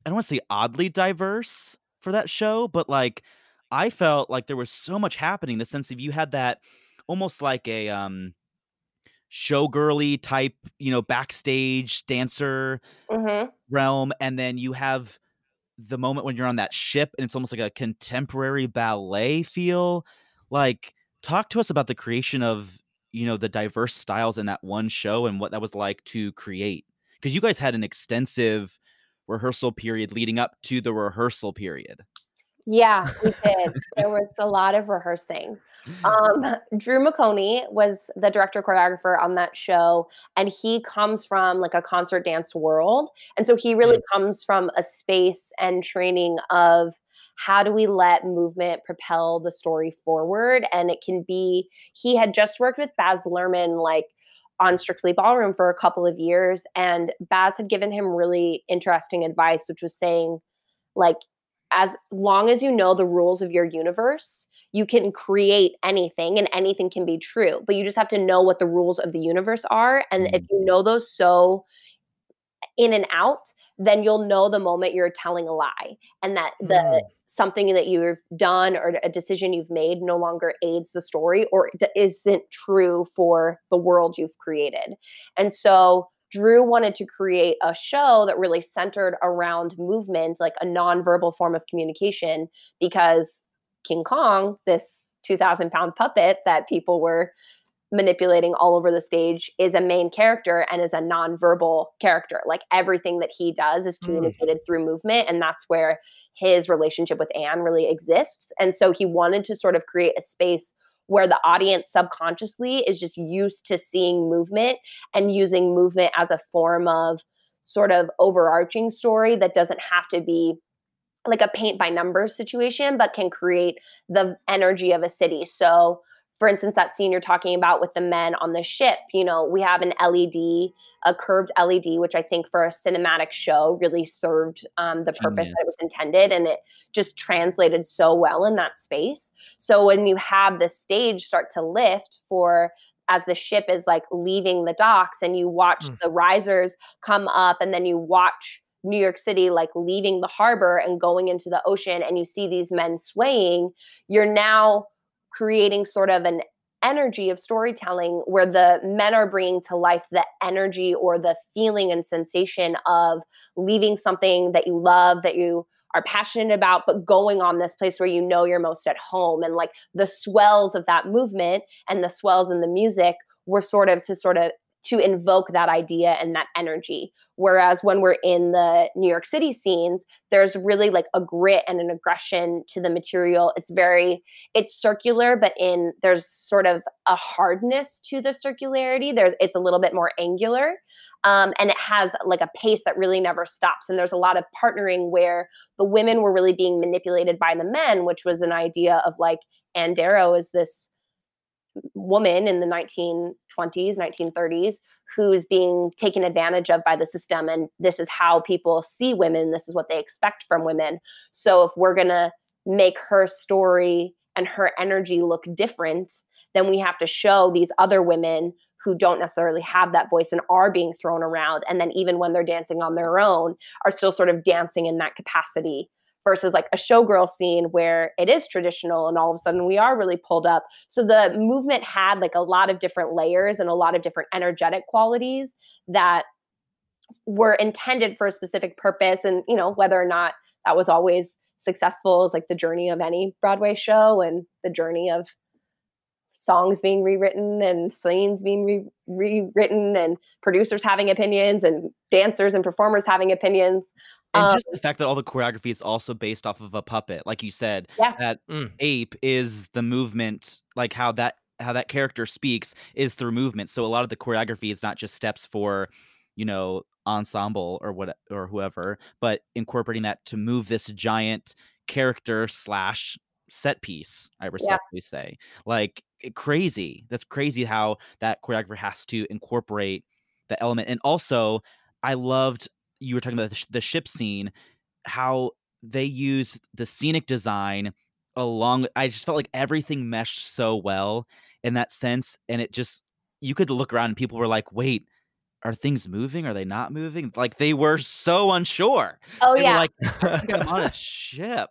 I don't want to say oddly diverse for that show, but like I felt like there was so much happening. The sense of you had that almost like a um showgirly type, you know, backstage dancer Mhm. realm, and then you have the moment when you're on that ship and it's almost like a contemporary ballet feel. Like, talk to us about the creation of, you know, the diverse styles in that one show and what that was like to create. Because you guys had an extensive rehearsal period leading up to the rehearsal period. Yeah, we did. there was a lot of rehearsing. Um, Drew McOnie was the director choreographer on that show, and he comes from like a concert dance world. And so he really comes from a space and training of how do we let movement propel the story forward? And it can be, he had just worked with Baz Luhrmann, like on Strictly Ballroom for a couple of years, and Baz had given him really interesting advice, which was saying, like, as long as you know the rules of your universe, you can create anything and anything can be true. But you just have to know what the rules of the universe are. And if you know those so in and out, then you'll know the moment you're telling a lie and that the Mm. something that you've done or a decision you've made no longer aids the story or d- isn't true for the world you've created. And so Drew wanted to create a show that really centered around movement, like a nonverbal form of communication, because King Kong, this 2,000 pound puppet that people were manipulating all over the stage, is a main character and is a nonverbal character. Like everything that he does is Mm. communicated through movement. And that's where his relationship with Anne really exists. And so he wanted to sort of create a space where the audience subconsciously is just used to seeing movement and using movement as a form of sort of overarching story that doesn't have to be like a paint by numbers situation, but can create the energy of a city. So, for instance, that scene you're talking about with the men on the ship, you know, we have an LED, a curved LED, which I think for a cinematic show really served um, the purpose Genius. that it was intended. And it just translated so well in that space. So, when you have the stage start to lift for as the ship is like leaving the docks and you watch Mm. the risers come up and then you watch New York City like leaving the harbor and going into the ocean and you see these men swaying, you're now creating sort of an energy of storytelling where the men are bringing to life the energy or the feeling and sensation of leaving something that you love, that you are passionate about, but going on this place where you know you're most at home. And like the swells of that movement and the swells in the music were sort of to sort of to invoke that idea and that energy. Whereas when we're in the New York City scenes, there's really like a grit and an aggression to the material. It's very, it's circular, but in there's sort of a hardness to the circularity. There's it's a little bit more angular. Um, and it has like a pace that really never stops. And there's a lot of partnering where the women were really being manipulated by the men, which was an idea of like Ann Darrow is this woman in the 1920s, 1930s who's being taken advantage of by the system. And this is how people see women. This is what they expect from women. So if we're going to make her story and her energy look different, then we have to show these other women who don't necessarily have that voice and are being thrown around. And then even when they're dancing on their own, are still sort of dancing in that capacity versus like a showgirl scene where it is traditional and all of a sudden we are really pulled up. So the movement had like a lot of different layers and a lot of different energetic qualities that were intended for a specific purpose. And, you know, whether or not that was always successful is like the journey of any Broadway show and the journey of songs being rewritten and scenes being re- rewritten and producers having opinions and dancers and performers having opinions. And Um, just the fact that all the choreography is also based off of a puppet, like you said, Yeah. that Mm. ape is the movement, like how that how that character speaks is through movement. So a lot of the choreography is not just steps for, you know, ensemble or what or whoever, but incorporating that to move this giant character slash set piece. I respectfully say, like eh, crazy. That's crazy how that choreographer has to incorporate the element. And also, I loved you were talking about the, sh- the ship scene, how they use the scenic design along. I just felt like everything meshed so well in that sense, and it just you could look around and people were like, "Wait." Are things moving? Are they not moving? Like they were so unsure. Oh They yeah. like, I'm on a <laughs> ship.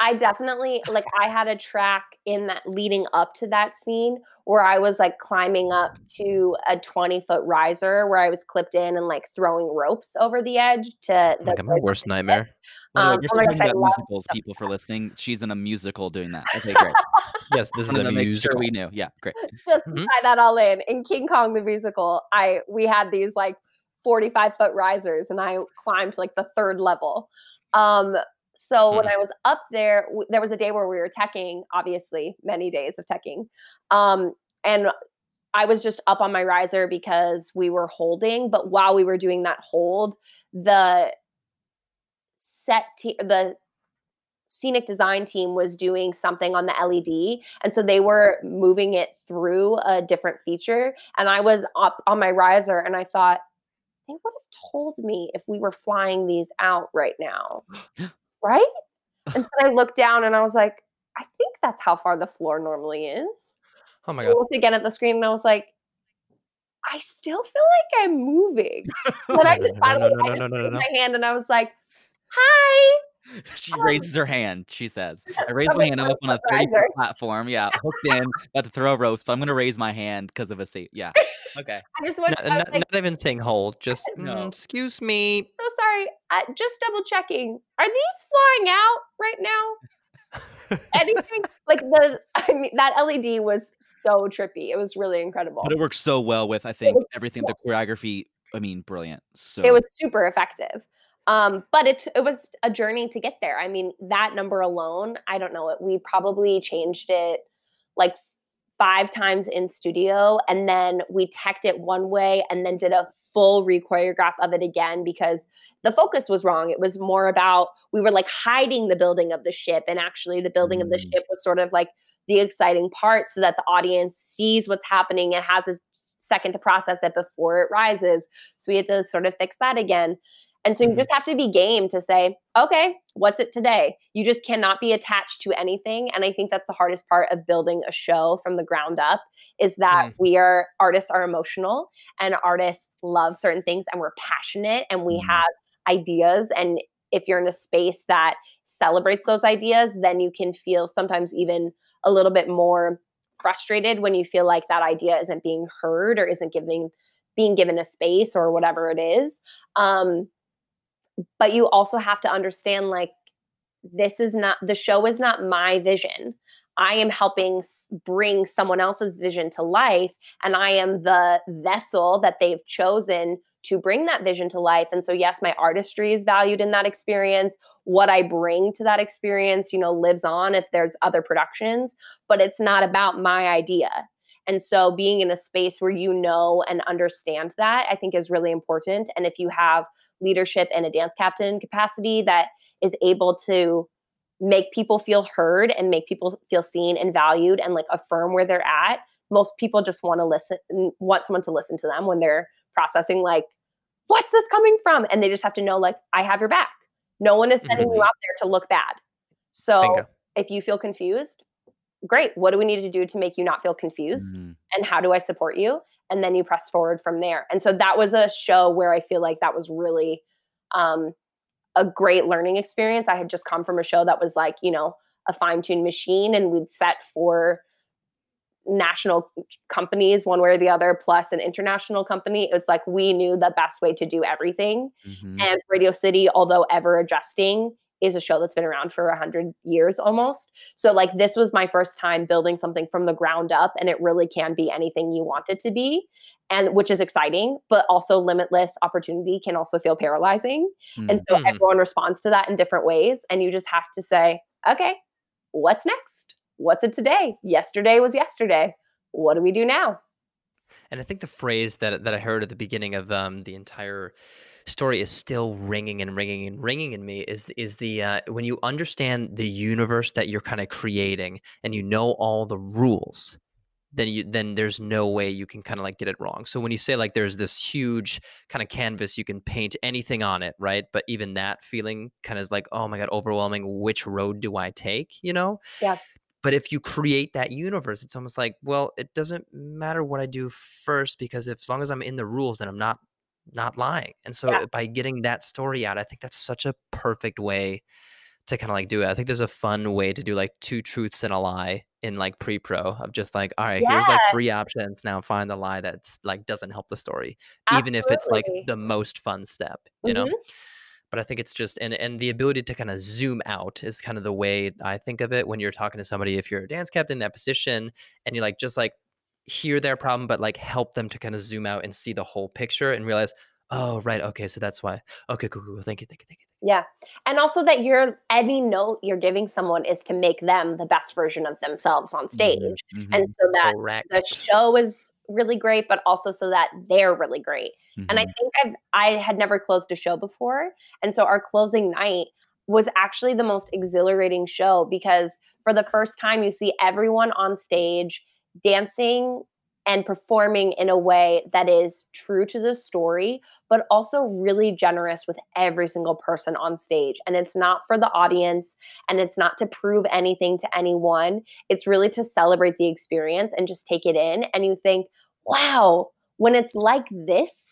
I definitely like I had a track in that leading up to that scene where I was like climbing up to a 20 foot riser where I was clipped in and like throwing ropes over the edge to the Like my worst nightmare. By the way, Um, we're oh my still gosh, talking about musicals, people for listening. She's in a musical doing that. Okay, great. <laughs> Yes, this is Wanted a musical. sure we knew. Yeah, great. just to Mhm. tie that all in in king kong the musical i we had these like 45 foot risers and i climbed like the third level um so when Mm. i was up there w- there was a day where we were teching obviously many days of teching um and i was just up on my riser because we were holding but while we were doing that hold the set te- the scenic design team was doing something on the LED. And so they were moving it through a different feature. And I was up on my riser and I thought, they would have told me if we were flying these out right now. <gasps> right? And <laughs> so I looked down and I was like, I think that's how far the floor normally is. Oh my God. I looked again at the screen and I was like, I still feel like I'm moving. <laughs> But I just finally I just raised my hand and I was like, hi. <laughs> She Um, raises her hand. She says, <laughs> "I raised from my hand. I'm up on a 30 foot platform. Yeah, <laughs> hooked in, about to throw a ropes, but I'm gonna raise my hand because of a seat. Yeah. Okay. I just went, Not, I not, like, not even saying hold, just No. "Mm, excuse me. so sorry. Uh, just double checking. Are these flying out right now? Anything like the? I mean, that LED was so trippy. It was really incredible. But it works so well with I think was- everything. The choreography. I mean, brilliant. So it was super effective. Um, but it it was a journey to get there. I mean, that number alone, I don't know. We probably changed it like five times in studio, and then we teched it one way, and then did a full re-choreograph of it again because the focus was wrong. It was more about we were like hiding the building of the ship, and actually the building of the Mm. ship was sort of like the exciting part, so that the audience sees what's happening and has a second to process it before it rises. So we had to sort of fix that again. And so you Mhm. just have to be game to say, okay, what's it today? You just cannot be attached to anything. And I think that's the hardest part of building a show from the ground up is that we are artists are emotional and artists love certain things and we're passionate and we Mhm. have ideas. And if you're in a space that celebrates those ideas, then you can feel sometimes even a little bit more frustrated when you feel like that idea isn't being heard or isn't giving being given a space or whatever it is. Um, but you also have to understand like this is not the show is not my vision. I am helping bring someone else's vision to life and i am the vessel that they've chosen to bring that vision to life. And so yes my artistry is valued in that experience. What i bring to that experience you know lives on if there's other productions but it's not about my idea. And so being in a space where you know and understand that i think is really important. And if you have leadership in a dance captain capacity that is able to make people feel heard and make people feel seen and valued and like affirm where they're at most people just want to listen want someone to listen to them when they're processing like what's this coming from and they just have to know like i have your back no one is sending you out there to look bad so Bingo. if you feel confused great what do we need to do to make you not feel confused Mhm. and how do I support you? And then you press forward from there. And so that was a show where I feel like that was really um, a great learning experience. I had just come from a show that was like, you know, a fine tuned machine, and we'd set for national companies one way or the other, plus an international company. It's like we knew the best way to do everything. Mhm. And Radio City, although ever adjusting, is a show that's been around for a hundred years almost. So like this was my first time building something from the ground up, and it really can be anything you want it to be, and which is exciting, but also limitless opportunity can also feel paralyzing. And so Mhm. everyone responds to that in different ways, and you just have to say, okay, what's next? What's it today? Yesterday was yesterday. What do we do now? And I think the phrase that that I heard at the beginning of um, the entire story is still ringing and ringing and ringing in me. Is is the uh, when you understand the universe that you're kind of creating and you know all the rules, then you then there's no way you can kind of like get it wrong. So when you say like there's this huge kind of canvas you can paint anything on it, right? But even that feeling kind of is like, oh my god, overwhelming. Which road do I take? You know? Yeah. But if you create that universe, it's almost like, well, it doesn't matter what I do first because if as long as I'm in the rules, then I'm not not lying. And so Yeah. by getting that story out, I think that's such a perfect way to kind of like do it. I think there's a fun way to do like two truths and a lie in like pre-pro of just like, all right, here's like three options. Now find the lie that's like doesn't help the story, even if it's like the most fun step, you know? Mhm. But I think it's just and and the ability to kind of zoom out is kind of the way I think of it when you're talking to somebody. If you're a dance captain in that position and you're like just like hear their problem, but like help them to kind of zoom out and see the whole picture and realize, oh right, okay, so that's why. Okay, cool, cool, cool. Thank you, thank you, thank you. Yeah. And also that you're any note you're giving someone is to make them the best version of themselves on stage. Mhm, And so that Correct. the show is really great, but also so that they're really great. And I mhm. think I've I had never closed a show before. And so our closing night was actually the most exhilarating show because for the first time you see everyone on stage dancing and performing in a way that is true to the story, but also really generous with every single person on stage. And it's not for the audience and it's not to prove anything to anyone. It's really to celebrate the experience and just take it in. And you think, wow, when it's like this,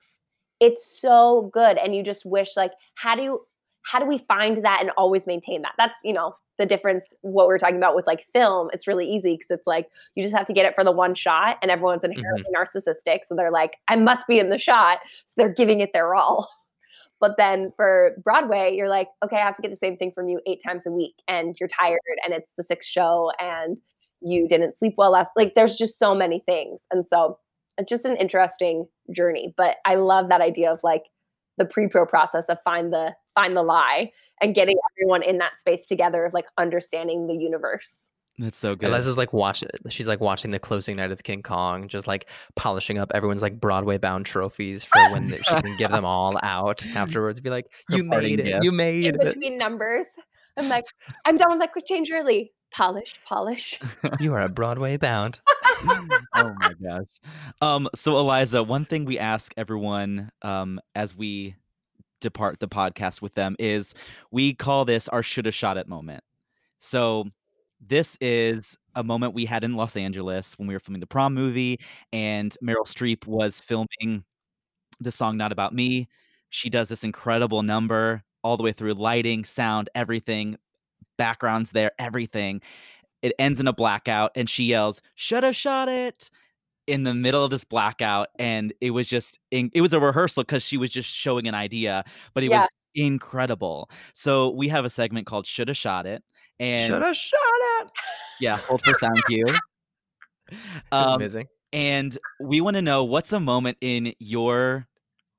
it's so good. And you just wish, like, how do you, how do we find that and always maintain that? That's, you know, the difference what we are talking about with like film it's really easy because it's like you just have to get it for the one shot and everyone's inherently mm-hmm. narcissistic so they're like i must be in the shot so they're giving it their all. <laughs> But then for broadway you're like okay i have to get the same thing from you eight times a week and you're tired and it's the sixth show and you didn't sleep well last like there's just so many things and so it's just an interesting journey but i love that idea of like the pre-pro process of find the find the lie and getting everyone in that space together of like understanding the universe. That's so good. Eliza's like watching. She's like watching the closing night of King Kong, just like polishing up everyone's like Broadway bound trophies for when they- she can give them all <laughs> out afterwards. Be like, you parting made it, gift." you In made it. between numbers, I'm like, I'm done with that quick change early. Polish, polish. <laughs> You are a Broadway bound. <laughs> oh my gosh. Um, so Eliza, one thing we ask everyone um as we depart the podcast with them is we call this our shoulda shot it moment. So this is a moment we had in Los Angeles when we were filming the prom movie and Meryl Streep was filming the song Not About Me. She does this incredible number all the way through lighting, sound, everything, backgrounds there, everything. It ends in a blackout and she yells, "Shoulda shot it." In the middle of this blackout and it was just in, it was a rehearsal cuz she was just showing an idea, but it Yeah. was incredible. So we have a segment called Shoulda Shot It and Should have shot it. yeah, hold for sound cue. Um, amazing. and we want to know what's a moment in your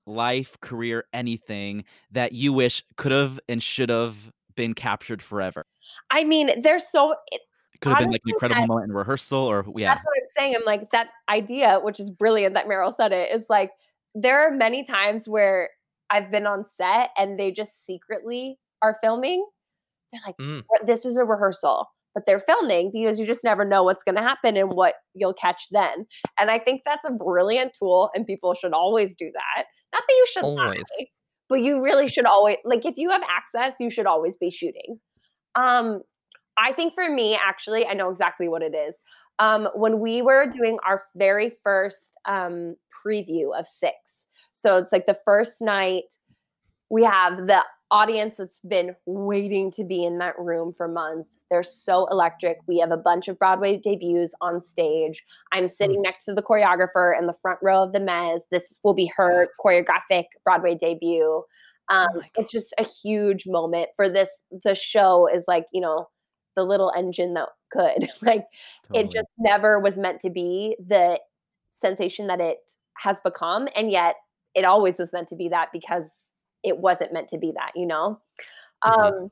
life, career, anything that you wish could have and should have been captured forever. I mean, there's so it, It could have been like an incredible moment in rehearsal or yeah. that's what I'm saying. I'm like that idea, which is brilliant that Meryl said it, is like there are many times where I've been on set and they just secretly are filming. They're like, Mm. This is a rehearsal, but they're filming because you just never know what's going to happen and what you'll catch then. And I think that's a brilliant tool, and people should always do that. Not that you should Always. lie, but you really should always like if you have access, you should always be shooting. Um, I think for me, actually, I know exactly what it is. Um, when we were doing our very first um, preview of Six, so it's like the first night we have the audience that's been waiting to be in that room for months. They're so electric. We have a bunch of Broadway debuts on stage. I'm sitting next to the choreographer in the front row of the Mez. This will be her choreographic Broadway debut. Um, my it's just a huge moment for this. The show is like, you know, the little engine that could. <laughs> like, it just never was meant to be the sensation that it has become. And yet it always was meant to be that because it wasn't meant to be that, you know? Mhm. Um,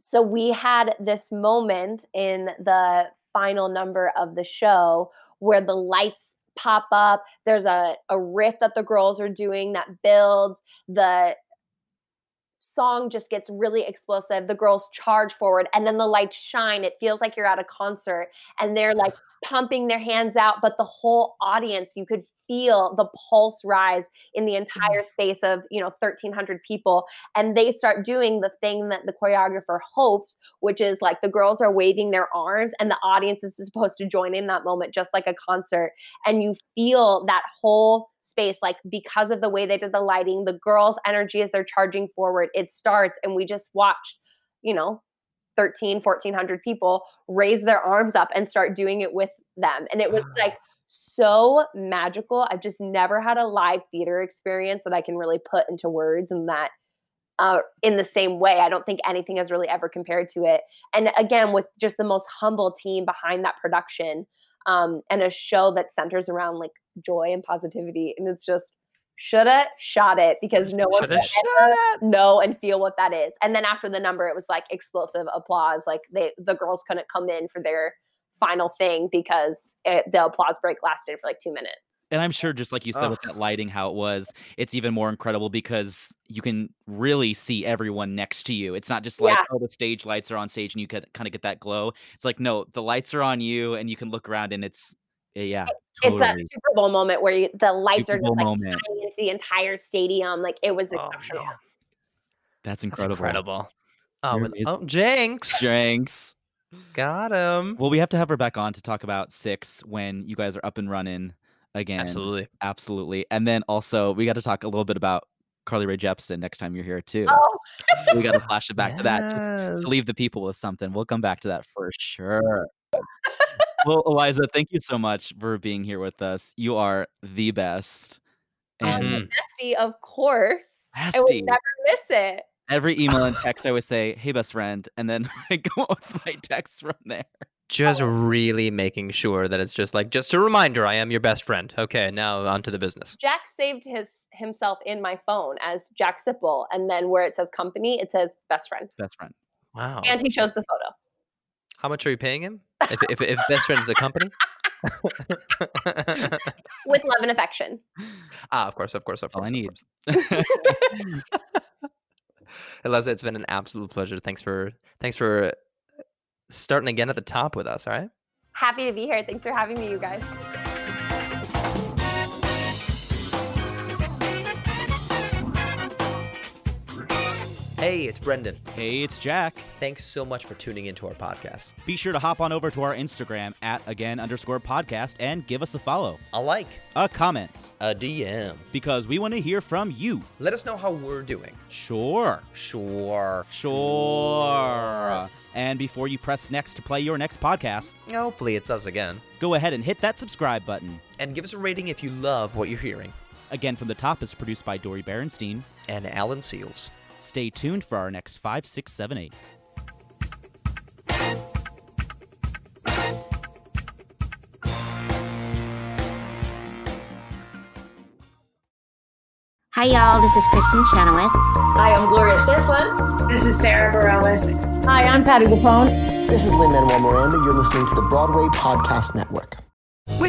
so we had this moment in the final number of the show where the lights pop up. There's a, a riff that the girls are doing that builds. The song just gets really explosive. The girls charge forward and then the lights shine. It feels like you're at a concert and they're like pumping their hands out, but the whole audience, you could feel the pulse rise in the mm-hmm. entire space of you know 1300 people and they start doing the thing that the choreographer hopes which is like the girls are waving their arms and the audience is supposed to join in that moment just like a concert and you feel that whole space like because of the way they did the lighting the girls energy as they're charging forward it starts and we just watched you know 13 1400 people raise their arms up and start doing it with them and it was like so magical i've just never had a live theater experience that i can really put into words and that uh, in the same way i don't think anything has really ever compared to it. And again with just the most humble team behind that production um, and a show that centers around like joy and positivity and it's just shoulda shot it because no one Shoulda could shot ever know and feel what that is. And then after the number it was like explosive applause like they the girls couldn't come in for their final thing because it, the applause break lasted for like two minutes And I'm sure, just like you said with that lighting, how it was, it's even more incredible because you can really see everyone next to you. It's not just like, Yeah. oh, the stage lights are on stage and you can kind of get that glow. It's like, no, the lights are on you and you can look around and it's, eh, yeah, it's that super bowl moment where you, the lights Super are Bowl just like moment. shining into the entire stadium like it was Oh, exceptional man. That's That's incredible. incredible. Oh, You're and- amazing. oh, Jenks. Jenks. Got him. Well, we have to have her back on to talk about six when you guys are up and running again. Absolutely. Absolutely. And then also, we got to talk a little bit about Carly Rae Jepsen next time you're here, too. oh we got to flash it back to that just to leave the people with something. We'll come back to that for sure. <laughs> well, Eliza, thank you so much for being here with us. You are the best. um, And bestie of course i would never miss it every email and text, I always say, hey, best friend. And then <laughs> I go with my text from there. Just really making sure that it's just like, just a reminder, I am your best friend. Okay, now on to the business. Jack saved his himself in my phone as Jack Sipple, and then where it says company, it says best friend. Best friend. Wow. And he chose the photo. How much are you paying him? If, if, if best friend is a company? with love and affection. ah, of course, of course, of course. All course. I need. <laughs> <laughs> <laughs> Eliza, it's been an absolute pleasure. Thanks for thanks for uh, starting again at the top with us. All right. Happy to be here. Thanks for having me, you guys. Hey, it's Brendan. Hey, it's Jack. Thanks so much for tuning into our podcast. Be sure to hop on over to our Instagram at again underscore podcast and give us a follow, A like, a comment, a DM. because we want to hear from you. Let us know how we're doing. Sure. Sure. Sure. And before you press next to play your next podcast, Hopefully, it's us again. go ahead and hit that subscribe button. And give us a rating if you love what you're hearing. Again from the Top is produced by Dory Berenstein. And Alan Seals. Stay tuned for our next 5, 6, 7, 8. Hi, y'all. This is Kristin Chenoweth. Hi, I'm Gloria Estefan. This is Sara Bareilles. Hi, I'm Patti LuPone. This is Lin-Manuel Miranda. You're listening to the Broadway Podcast Network.